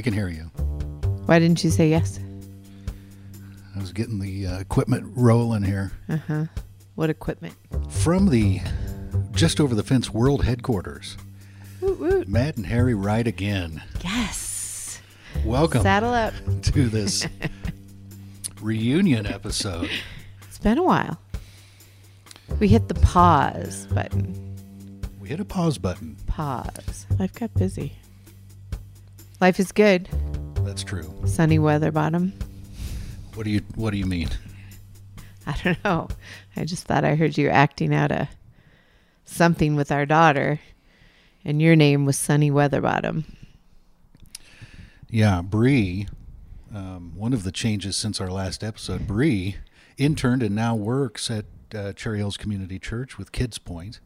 I can hear you. Why didn't you say yes? I was getting the uh, equipment rolling here Uh huh. What equipment? from the just over the fence world headquarters. Woot woot. Matt and Harri ride again. Yes. Welcome Saddle up. to this reunion episode. It's been a while. We hit the pause button. We hit a pause button. Pause. Life got busy. Life is good. That's true. Sunny weather bottom. What do you What do you mean? I don't know. I just thought I heard you acting out a something with our daughter, and your name was Sunny Weatherbottom. Yeah, Bree. Um, one of the changes since our last episode, Bree interned and now works at uh, Cherry Hills Community Church with Kids Point,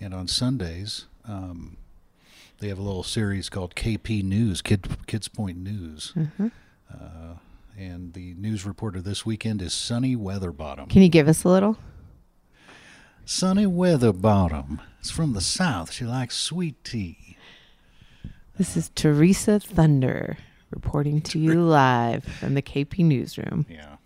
and on Sundays um, they have a little series called KP News, Kid Kids Point News. Uh, and the news reporter this weekend is Sunny Weatherbottom. Can you give us a little? Sunny Weatherbottom. It's from the South. She likes sweet tea. This is Teresa Thunder reporting to you live from the KP newsroom. Yeah.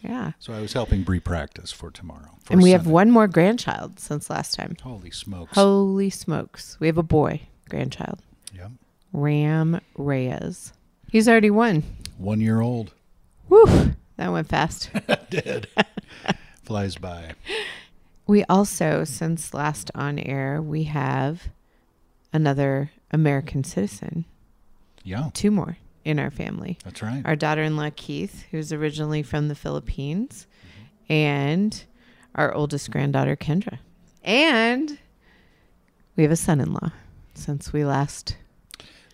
Yeah. So I was helping Bree practice for tomorrow. for And we have one more grandchild since last time. Holy smokes. Holy smokes. We have a boy grandchild, Yep. Ram Reyes. He's already one. One year old. Woo! That went fast. did. Flies by. we also, since last on air, we have another American citizen, Yeah, two more in our family. that's right. Our daughter in law, Keith, who's originally from the Philippines, mm-hmm. and our oldest granddaughter, Kendra. And we have a son in law since we last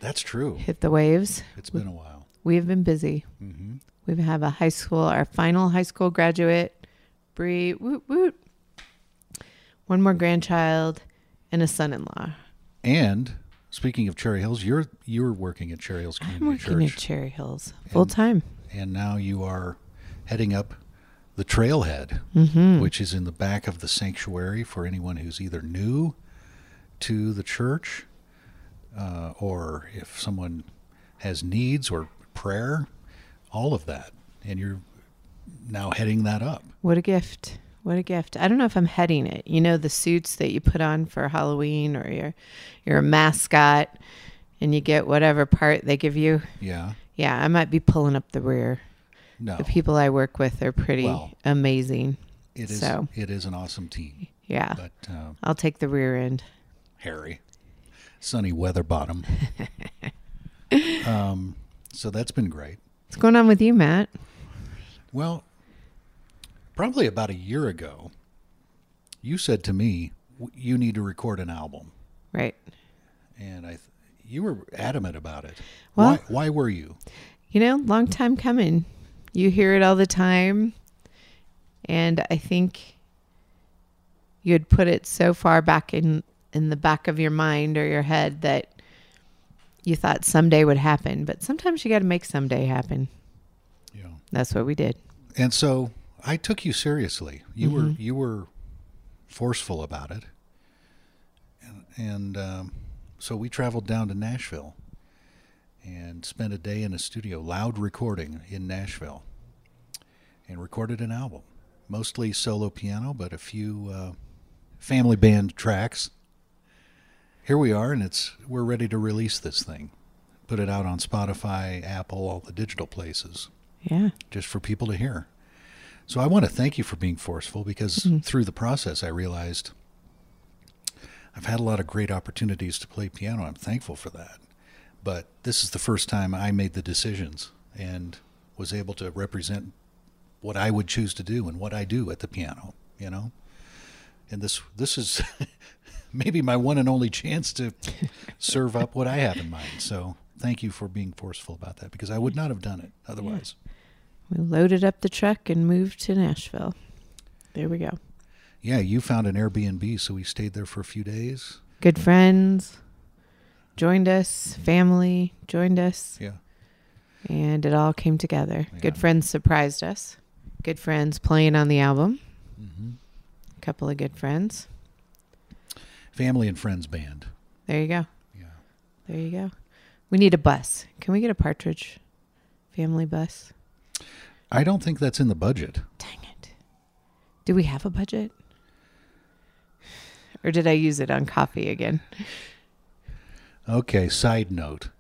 That's true. hit the waves. It's been a while. We have been busy. hmm We have a high school, our final high school graduate, Bree, woot woot. One more grandchild and a son in law. And speaking of Cherry Hills, you're you're working at Cherry Hills I'm working Church, at Cherry Hills full time. and now you are heading up the trailhead, Mm-hmm. which is in the back of the sanctuary for anyone who's either new to the church, uh, or if someone has needs or prayer, all of that, and you're now heading that up. What a gift. What a gift. I don't know if I'm heading it. You know the suits that you put on for Halloween or you're you're a mascot and you get whatever part they give you. Yeah. Yeah, I might be pulling up the rear. No. The people I work with are pretty Well, amazing. It is. So- It is an awesome team, Yeah. but uh, I'll take the rear end. Harri, sunny weather bottom. um, so that's been great. What's going on with you, Matt? Well, probably about a year ago, you said to me, "W- "You need to record an album," Right. and I, th- you were adamant about it. Well- why? Why were you? You know, long time coming. You hear it all the time. And I think you had put it so far back in in the back of your mind or your head that you thought someday would happen, but sometimes you got to make someday happen. Know, That's what we did. and so I took you seriously. You were you were forceful about it, and, and um, so we traveled down to Nashville and spent a day in a studio, loud recording in Nashville, and recorded an album, mostly solo piano, but a few uh, family band tracks. Here we are, and it's we're ready to release this thing, put it out on Spotify, Apple, all the digital places Yeah. just for people to hear. So I want to thank you for being forceful because mm-hmm. through the process I realized I've had a lot of great opportunities to play piano. I'm thankful for that. But this is the first time I made the decisions and was able to represent what I would choose to do and what I do at the piano, you know? And this this is maybe my one and only chance to serve up what I have in mind. So thank you for being forceful about that because I would not have done it otherwise. We loaded up the truck and moved to Nashville. There we go. Yeah, you found an Airbnb, so we stayed there for a few days. Good friends joined us, family joined us. Yeah. and it all came together. Good friends surprised us. Good friends playing on the album. hmm A couple of good friends. Family and friends band. There you go. Yeah. There you go. We need a bus. Can we get a Partridge family bus? I don't think that's in the budget. Dang it. Do we have a budget? Or did I use it on coffee again? Okay, side note.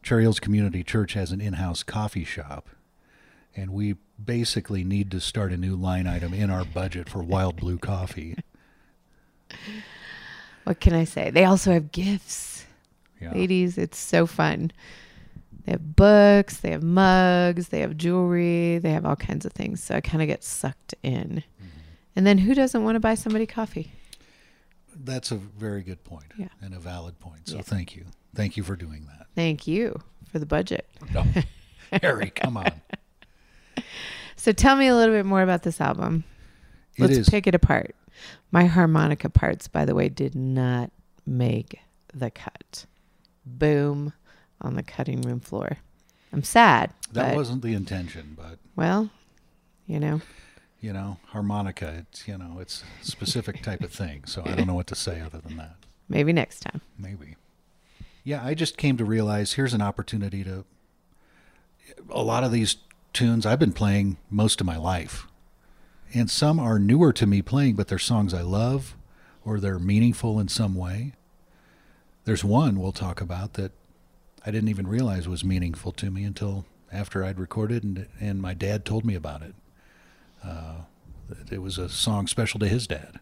Cherry Hills Community Church has an in house coffee shop, and we basically need to start a new line item in our budget for wild blue coffee. What can I say? They also have gifts. Yeah. Ladies, it's so fun. They have books, they have mugs, they have jewelry, they have all kinds of things. So I kind of get sucked in. Mm-hmm. And then who doesn't want to buy somebody coffee? That's a very good point Yeah. and a valid point. So Yeah. thank you. Thank you for doing that. Thank you for the budget. No. Harri, come on. So tell me a little bit more about this album. Let's pick it apart. My harmonica parts, by the way, did not make the cut. Boom on the cutting room floor. I'm sad. that but, wasn't the intention, but well, you know, you know, harmonica, it's you know, it's a specific type of thing. So I don't know what to say other than that. maybe next time. Maybe. Yeah, I just came to realize here's an opportunity to. A lot of these tunes I've been playing most of my life. And some are newer to me playing, but they're songs I love or they're meaningful in some way. There's one we'll talk about that I didn't even realize was meaningful to me until after I'd recorded and, and my dad told me about it. Uh, it was a song special to his dad.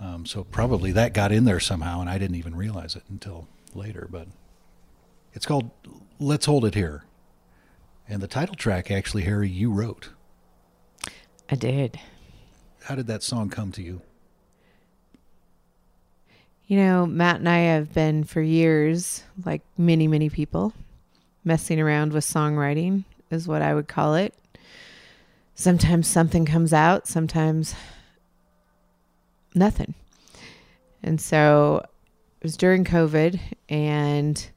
Um, so probably that got in there somehow, and I didn't even realize it until later. But it's called "Let's Hold It Here," and the title track actually, Harri, you wrote. I did. How did that song come to you? You know, Matt and I have been for years, like many, many people, messing around with songwriting, is what I would call it. Sometimes something comes out, sometimes nothing. And so it was during COVID, and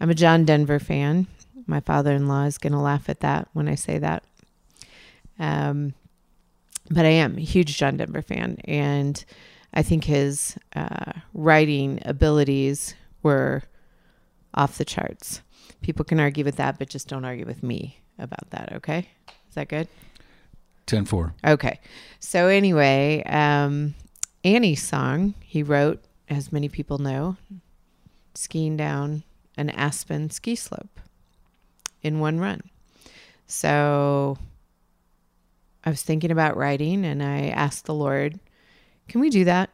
I'm a John Denver fan. My father in law is going to laugh at that when I say that. Um, but I am a huge John Denver fan. And I think his uh, writing abilities were off the charts. People can argue with that, but just don't argue with me about that. Okay, is that good? 10 4. Okay. So anyway, um, Annie's song he wrote, as many people know, skiing down an Aspen ski slope in one run. So I was thinking about writing, and I asked the Lord, "Can we do that?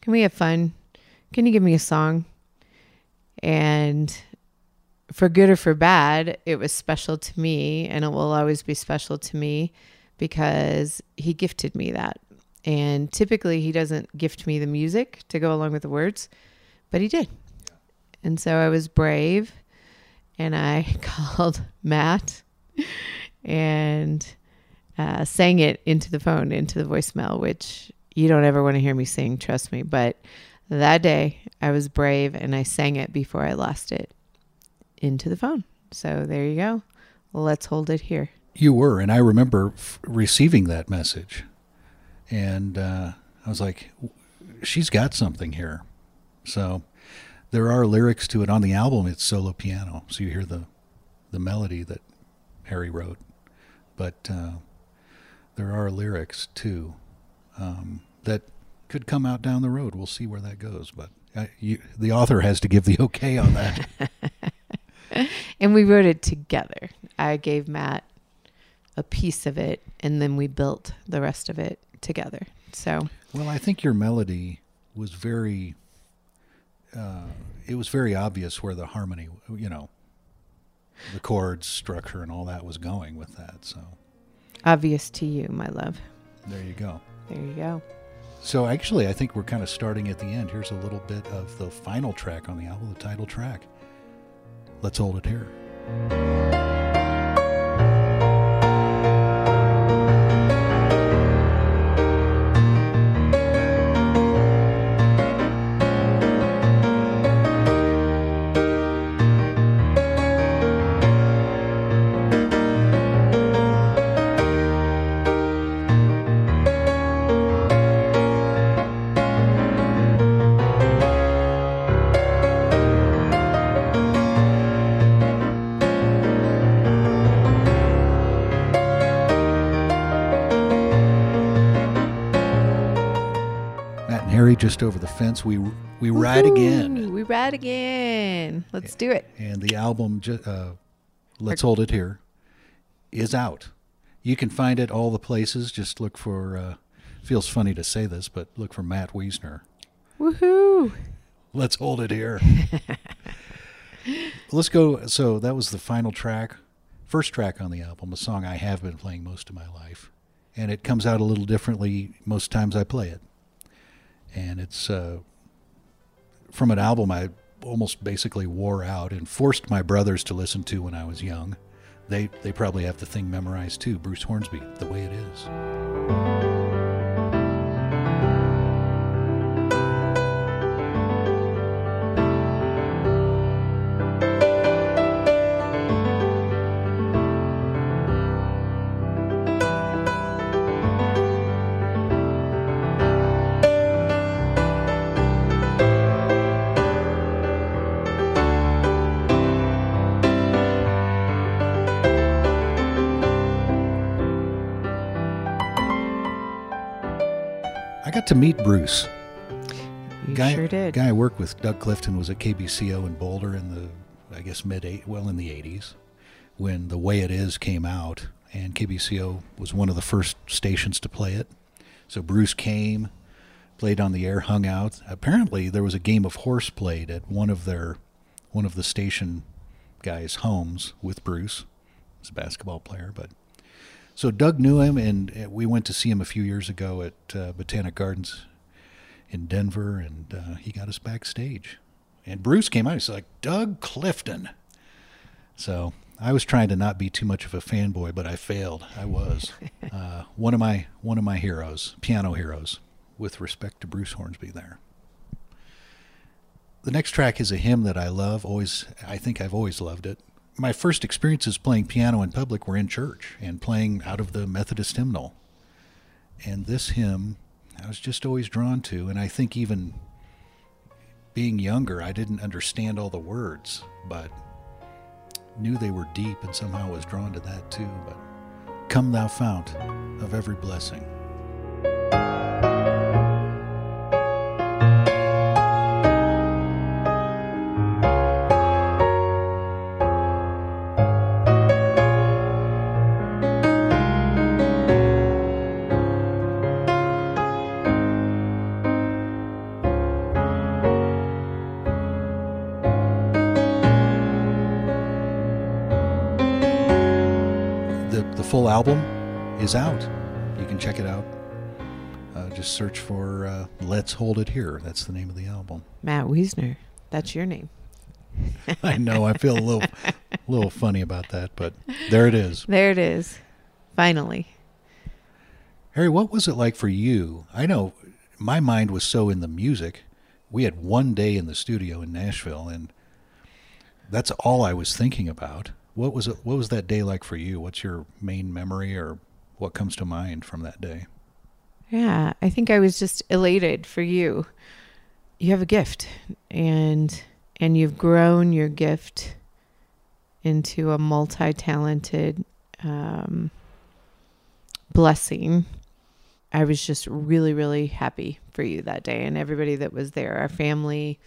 Can we have fun? Can you give me a song?" And for good or for bad, it was special to me, and it will always be special to me because he gifted me that. And typically, he doesn't gift me the music to go along with the words, but he did. And so I was brave and I called Matt and uh, sang it into the phone, into the voicemail, which you don't ever want to hear me sing, trust me. But that day, I was brave and I sang it before I lost it into the phone. So there you go. Let's hold it here. You were, and I remember f- receiving that message, and uh, I was like, "She's got something here." So there are lyrics to it on the album. It's solo piano, so you hear the the melody that Harri wrote, but uh, there are lyrics too um, that could come out down the road. We'll see where that goes, but I, you, the author has to give the okay on that. And we wrote it together. I gave Matt a piece of it, and then we built the rest of it together. So Well, I think your melody was very. Uh, it was very obvious where the harmony, you know, the chords, structure, and all that was going with that. So obvious to you, my love. there you go. There you go. So actually, I think we're kind of starting at the end. Here's a little bit of the final track on the album, the title track. Let's hold it here. Just over the fence. We we ride again, We ride again. Let's do it. and the album uh, "Let's Hold It Here, is out. You can find it all the places. Just look for. Uh, feels funny to say this, but look for Matt Wiesner. Woohoo! Let's hold it here. Let's go. So that was the final track, first track on the album, a song I have been playing most of my life, and it comes out a little differently most times I play it. And it's uh, from an album I almost basically wore out and forced my brothers to listen to when I was young. They they probably have the thing memorized too. Bruce Hornsby, the way it is. To meet Bruce. You guy, sure did. Guy I worked with, Doug Clifton, was at KBCO in Boulder in the, I guess mid eight, well in the '80s, when "The Way It Is" came out, and KBCO was one of the first stations to play it. So Bruce came, played on the air, hung out. Apparently, there was a game of horse played at one of their, one of the station guys' homes with Bruce. He's a basketball player, but so Doug knew him, and uh, we went to see him a few years ago at uh, Botanic Gardens in Denver, and uh, he got us backstage. And Bruce came out. And he's like, Doug Clifton. So I was trying to not be too much of a fanboy, but I failed. I was uh, one of my one of my heroes, piano heroes, with respect to Bruce Hornsby. There. The next track is a hymn that I love. Always, I think I've always loved it. My first experiences playing piano in public were in church and playing out of the Methodist hymnal. And this hymn I was just always drawn to, and I think even being younger, I didn't understand all the words, but knew they were deep and somehow was drawn to that too. But come, thou fount of every blessing. Full album is out. You can check it out. Uh, just search for uh, "Let's Hold It Here." That's the name of the album. Matt Wiesner. That's your name. I know I feel a little little funny about that, but there it is. There it is. Finally. Harri, what was it like for you? I know my mind was so in the music. We had one day in the studio in Nashville, and that's all I was thinking about. What was it? What was that day like for you? What's your main memory, or what comes to mind from that day? Yeah, I think I was just elated for you. You have a gift and and you've grown your gift into a multi-talented um, blessing. I was just really really happy for you that day and everybody that was there, our family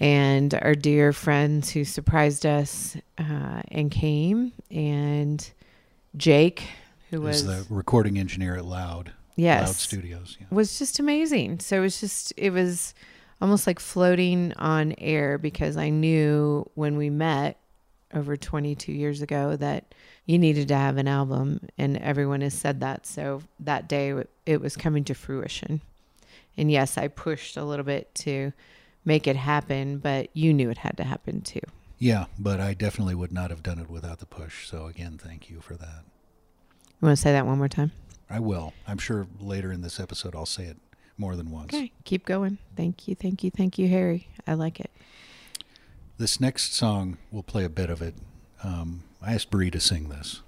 and our dear friends who surprised us uh, and came and Jake who was was the recording engineer at Loud. yes Loud Studios. Yeah. was just amazing. So it was just it was almost like floating on air because I knew when we met over 22 years ago that you needed to have an album and everyone has said that. So that day it was coming to fruition. And yes, I pushed a little bit to make it happen, but you knew it had to happen too. Yeah, but I definitely would not have done it without the push. So again, thank you for that. You want to say that one more time? I will. I'm sure later in this episode I'll say it more than once. Okay, keep going. Thank you, thank you, thank you, Harri. I like it. This next song, we'll play a bit of it. Um, I asked Bree to sing this,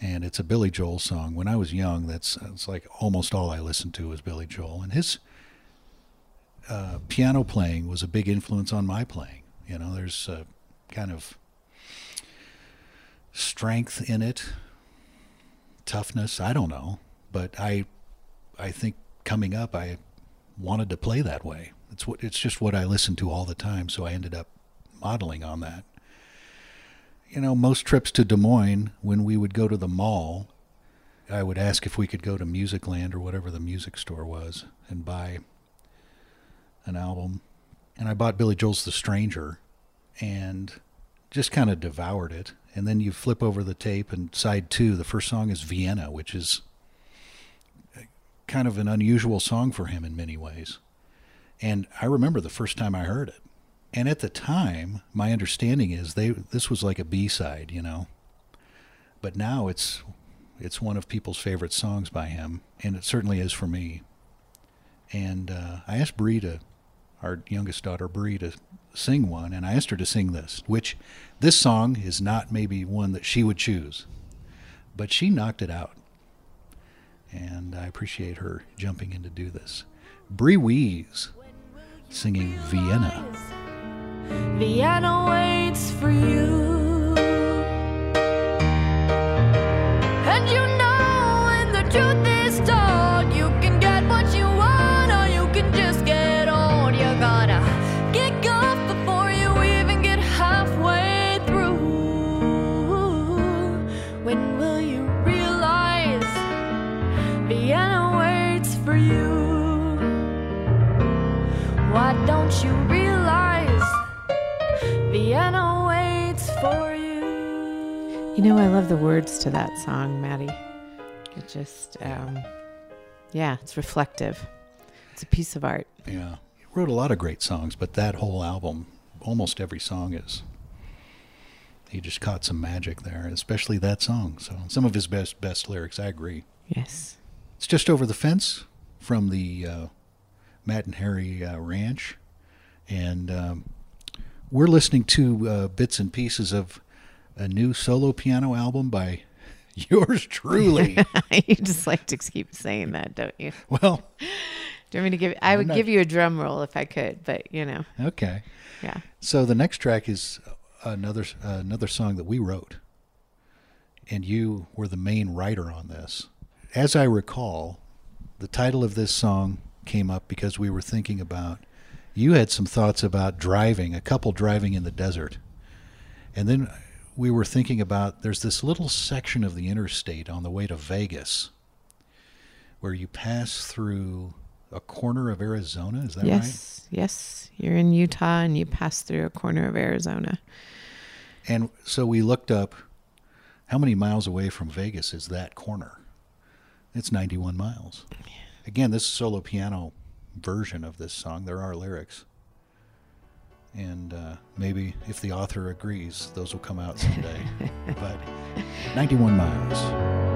and it's a Billy Joel song. When I was young, that's it's like almost all I listened to was Billy Joel, and his uh, piano playing was a big influence on my playing. You know, there's a kind of strength in it, toughness. I don't know, but I, I think coming up, I wanted to play that way. It's what it's just what I listened to all the time, so I ended up modeling on that. You know, most trips to Des Moines, when we would go to the mall, I would ask if we could go to Musicland or whatever the music store was and buy an album. And I bought Billy Joel's The Stranger and just kind of devoured it. And then you flip over the tape, and side two, the first song is Vienna, which is kind of an unusual song for him in many ways. And I remember the first time I heard it. And at the time, my understanding is they this was like a B-side, you know. But now it's it's one of people's favorite songs by him, and it certainly is for me. And uh, I asked Bree to, our youngest daughter Bree, to sing one, and I asked her to sing this, which this song is not maybe one that she would choose, but she knocked it out. And I appreciate her jumping in to do this. Bree Wees singing Vienna. Vienna waits for you. You know, I love the words to that song, Maddie. It just, um, yeah, it's reflective. It's a piece of art. Yeah. He wrote a lot of great songs, but that whole album, almost every song is. He just caught some magic there, especially that song. So some of his best best lyrics, I agree. Yes. It's just over the fence from the uh, Matt and Harri uh, Ranch, and um, we're listening to uh, bits and pieces of a new solo piano album by yours truly. you just like to keep saying that, don't you? well, Do you want me to give? I would not- give you a drum roll if I could, but you know, okay. yeah. So the next track is another another song that we wrote, and you were the main writer on this. As I recall, the title of this song came up because we were thinking about. You had some thoughts about driving, a couple driving in the desert, and then we were thinking about there's this little section of the interstate on the way to Vegas, where you pass through a corner of Arizona. Is that right? yes, yes. You're in Utah and you pass through a corner of Arizona. And so we looked up how many miles away from Vegas is that corner? It's 91 miles. Again, this is solo piano version of this song. There are lyrics. And uh, maybe if the author agrees, those will come out someday. but 91 miles.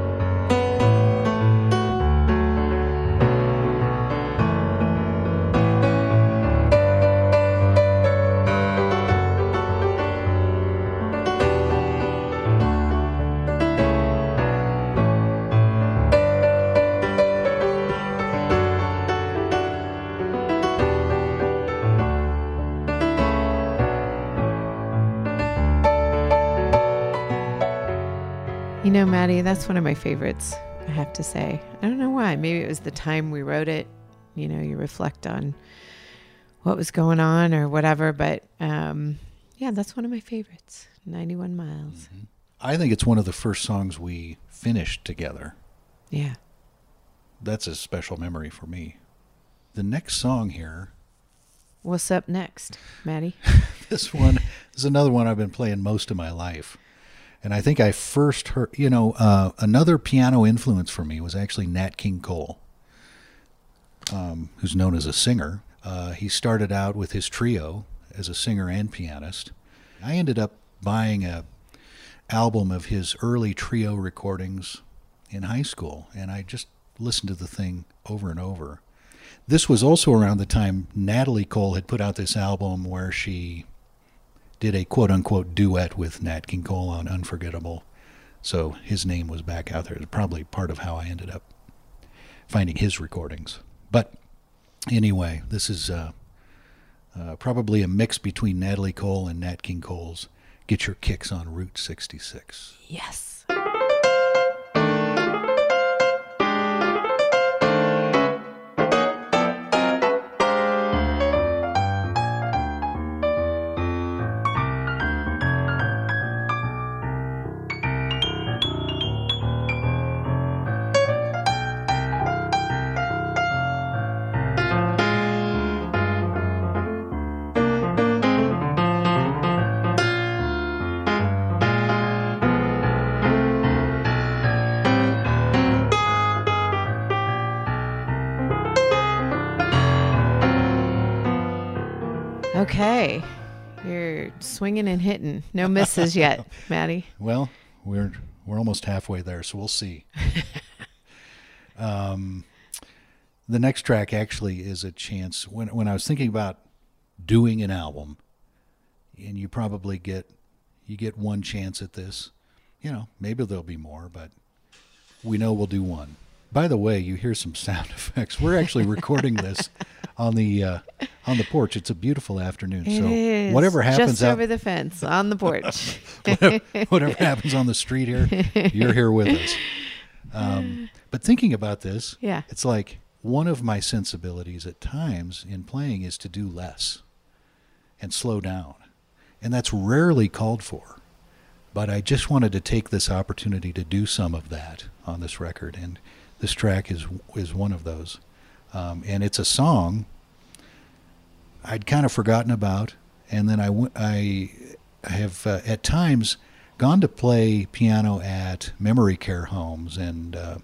That's one of my favorites, I have to say. I don't know why. Maybe it was the time we wrote it. You know, you reflect on what was going on or whatever. But um, yeah, that's one of my favorites 91 miles. I think it's one of the first songs we finished together. Yeah. That's a special memory for me. The next song here What's up next, Maddie? this one is another one I've been playing most of my life. And I think I first heard, you know, uh, another piano influence for me was actually Nat King Cole, um, who's known as a singer. Uh, he started out with his trio as a singer and pianist. I ended up buying a album of his early trio recordings in high school, and I just listened to the thing over and over. This was also around the time Natalie Cole had put out this album where she did a quote unquote duet with Nat King Cole on Unforgettable. So his name was back out there. It's probably part of how I ended up finding his recordings. But anyway, this is uh, uh, probably a mix between Natalie Cole and Nat King Cole's Get Your Kicks on Route 66. Yes. Swinging and hitting. No misses yet, Maddie. Well, we're we're almost halfway there, so we'll see. um, the next track actually is a chance. When when I was thinking about doing an album, and you probably get you get one chance at this. You know, maybe there'll be more, but we know we'll do one. By the way, you hear some sound effects. We're actually recording this on the uh, on the porch. It's a beautiful afternoon. It so is whatever happens just out, over the fence on the porch. whatever happens on the street here, you're here with us. Um, but thinking about this, Yeah. it's like one of my sensibilities at times in playing is to do less and slow down, and that's rarely called for. But I just wanted to take this opportunity to do some of that on this record, and this track is is one of those. Um, and it's a song I'd kind of forgotten about, and then I w- I have uh, at times gone to play piano at memory care homes and uh,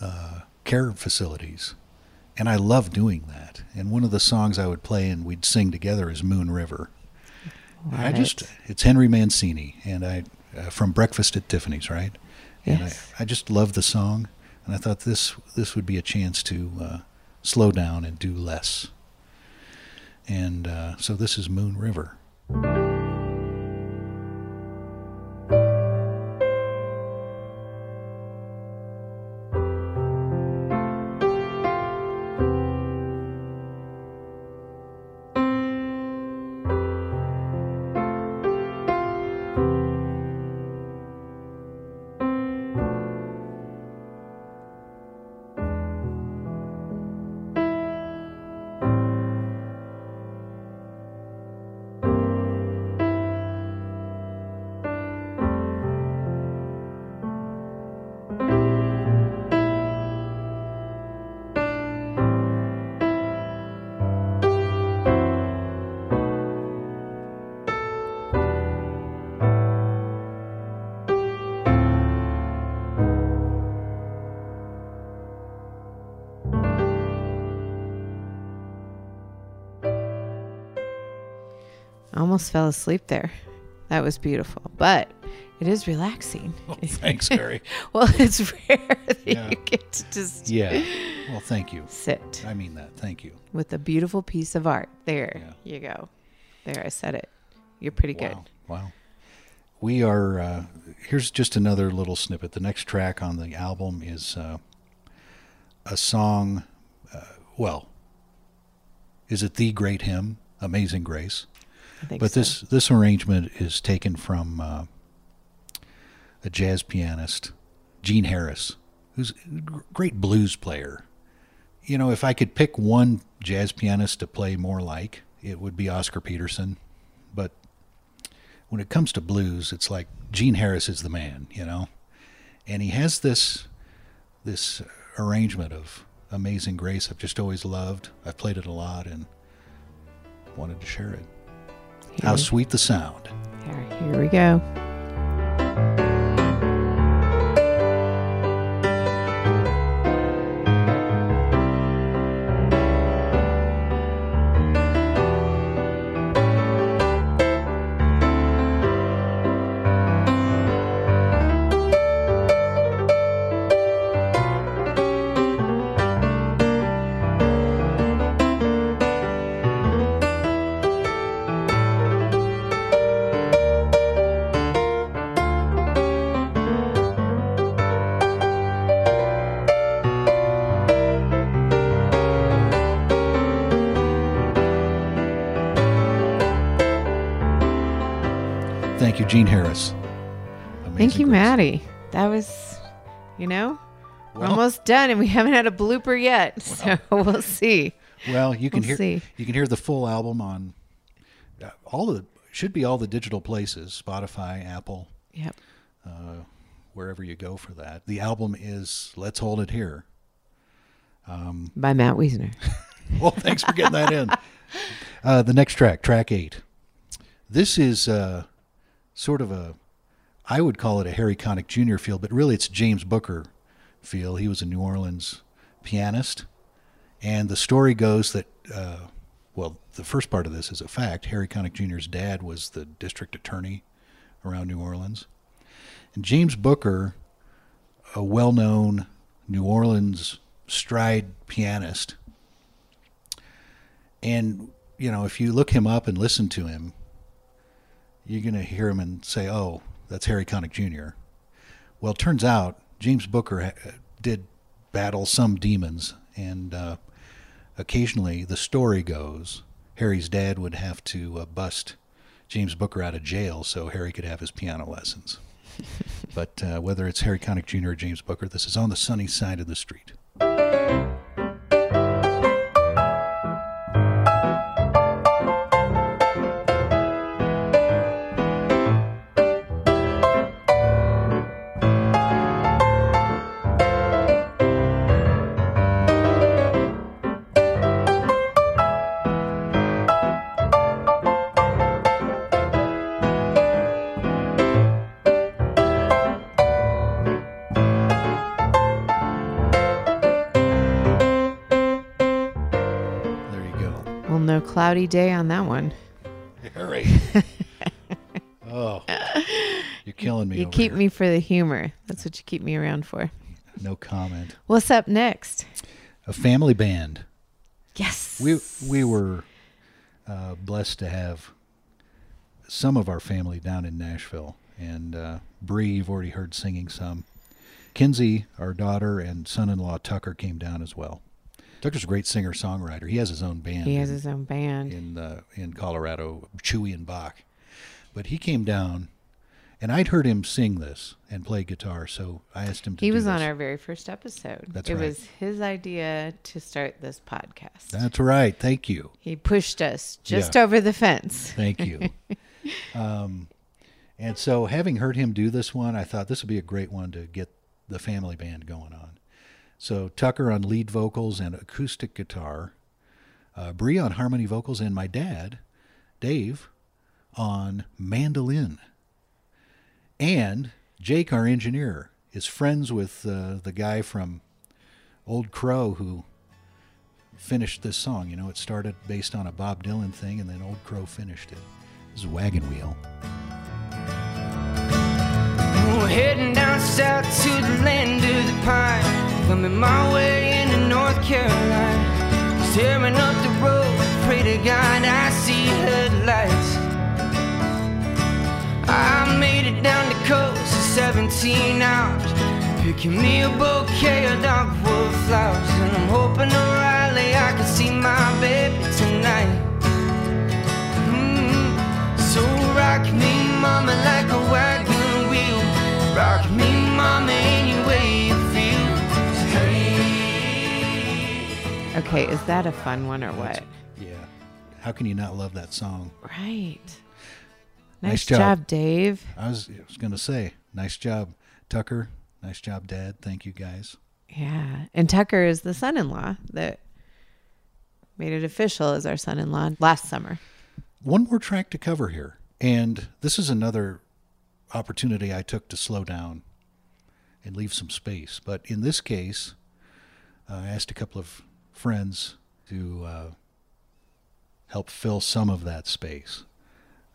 uh, care facilities, and I love doing that. And one of the songs I would play and we'd sing together is Moon River. I just it's Henry Mancini, and I uh, from Breakfast at Tiffany's, right? And I, I just love the song, and I thought this this would be a chance to uh, slow down and do less. And uh, so this is Moon River. Almost fell asleep there. That was beautiful, but it is relaxing. Thanks, Gary. Well, it's rare that Yeah. you get to just yeah. Well, thank you. sit I mean that. Thank you. with a beautiful piece of art. There Yeah. you go. There, I said it. You're pretty good. Wow. Wow. We are, uh, here's just another little snippet. The next track on the album is uh, a song, uh, well, is it The Great Hymn, Amazing Grace? But so. this, this arrangement is taken from uh, a jazz pianist, Gene Harris, who's a great blues player. You know, if I could pick one jazz pianist to play more like, it would be Oscar Peterson. But when it comes to blues, it's like Gene Harris is the man, you know. And he has this this arrangement of Amazing Grace I've just always loved. I've played it a lot and wanted to share it. How sweet the sound. Here, here we go. Thank you, Grace. Maddie. That was, you know, we're almost done, and we haven't had a blooper yet. So we'll see. Well, you can We'll hear see. you can hear the full album on uh, all the should be all the digital places, Spotify, Apple, Yep. wherever you go for that. The album is Let's Hold It Here. By Matt Wiesner. Well, thanks for getting that in. Uh, the next track, track eight. This is uh, sort of a, I would call it a Harry Connick Jr. feel, but really it's James Booker feel. He was a New Orleans pianist, and the story goes that uh, well, the first part of this is a fact. Harry Connick Jr.'s dad was the district attorney around New Orleans. And James Booker, a well known New Orleans stride pianist. And, you know, if you look him up and listen to him, you're going to hear him and say, oh, that's Harry Connick Jr. Well, it turns out James Booker ha- did battle some demons, and uh, occasionally the story goes Harry's dad would have to uh, bust James Booker out of jail so Harry could have his piano lessons. but uh, whether it's Harry Connick Jr. or James Booker, this is on the sunny side of the street. Cloudy day on that one. Harri. oh, you're killing me. You keep here. me for the humor. That's what you keep me around for. No comment. What's up next? A family band. Yes. We we were uh, blessed to have some of our family down in Nashville, and uh, Bree, you've already heard singing some. Kinsey, our daughter, and son-in-law Tucker came down as well. Tucker's a great singer-songwriter. He has his own band. He has in- his own band. in uh, in Colorado, Chewy and Bach. But he came down, and I'd heard him sing this and play guitar, so I asked him to. He was on our very first episode. That's it right. was his idea to start this podcast. That's right. Thank you. he pushed us just Yeah. over the fence. Thank you. um, and so, having heard him do this one, I thought this would be a great one to get the family band going on. So, Tucker on lead vocals and acoustic guitar, uh, Bree on harmony vocals, and my dad, Dave, on mandolin. And Jake, our engineer, is friends with uh, the guy from Old Crow who finished this song. You know, it started based on a Bob Dylan thing, and then Old Crow finished it. This is Wagon Wheel. We're heading down south to the land of the pine. Coming my way into North Carolina. Tearing up the road, pray to God I see headlights. I made it down the coast in 17 hours. Picking me a bouquet of dogwood flowers. And I'm hoping for Raleigh I can see my baby tonight. Mm, So rock me, mama, like a wagon wheel. Rock me, mama, any Okay, is that a fun one or what? Yeah. How can you not love that song? Right. Nice Nice, job. job. Dave. I was, I was going to say, nice job, Tucker. Nice job, Dad. Thank you, guys. Yeah. And Tucker is the son in law that made it official as our son in law last summer. One more track to cover here. And this is another opportunity I took to slow down and leave some space. But in this case, uh, I asked a couple of friends to uh, help fill some of that space.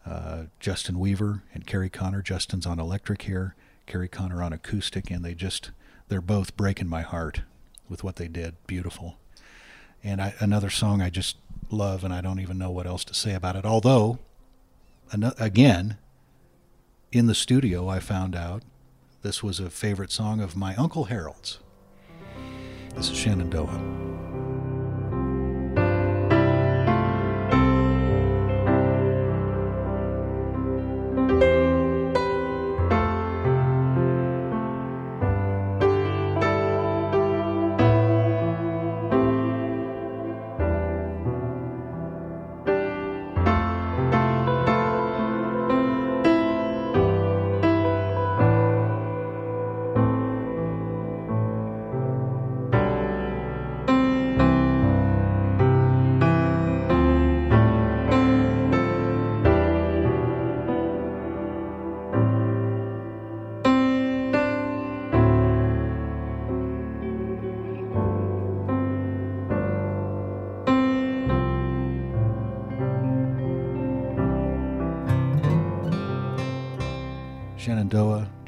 Uh, Justin Weaver and Kerry Connor. Justin's on electric here, Kerry Connor on acoustic, and they just, they're both breaking my heart with what they did. Beautiful. And I, another song I just love, and I don't even know what else to say about it. Although, ano- again, in the studio, I found out this was a favorite song of my Uncle Harold's. This is Shenandoah.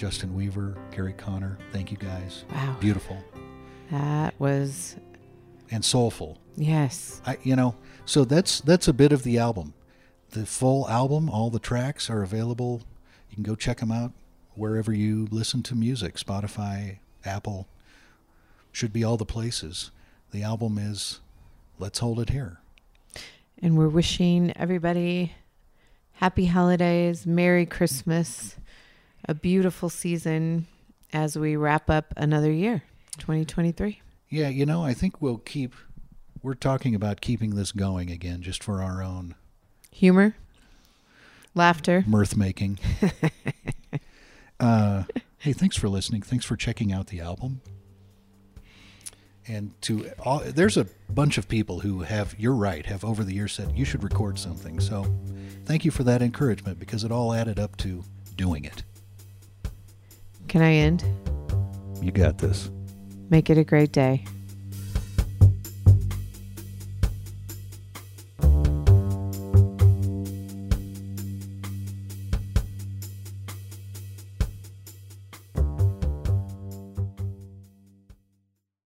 Justin Weaver, Gary Connor. Thank you guys. Wow. Beautiful That was, and soulful. yes. I, you know, so that's that's a bit of the album. The full album, all the tracks are available. You can go check them out wherever you listen to music. Spotify, Apple, should be all the places. The album is "Let's Hold It Here." And we're wishing everybody happy holidays, Merry Christmas, a beautiful season as we wrap up another year, 2023. Yeah, you know, I think we'll keep. We're talking about keeping this going again, just for our own Humor, laughter. mirth making. uh, hey, thanks for listening. Thanks for checking out the album. And to all, there's a bunch of people who have, you're right, have over the years said you should record something. So thank you for that encouragement because it all added up to doing it. Can I end? You got this. Make it a great day.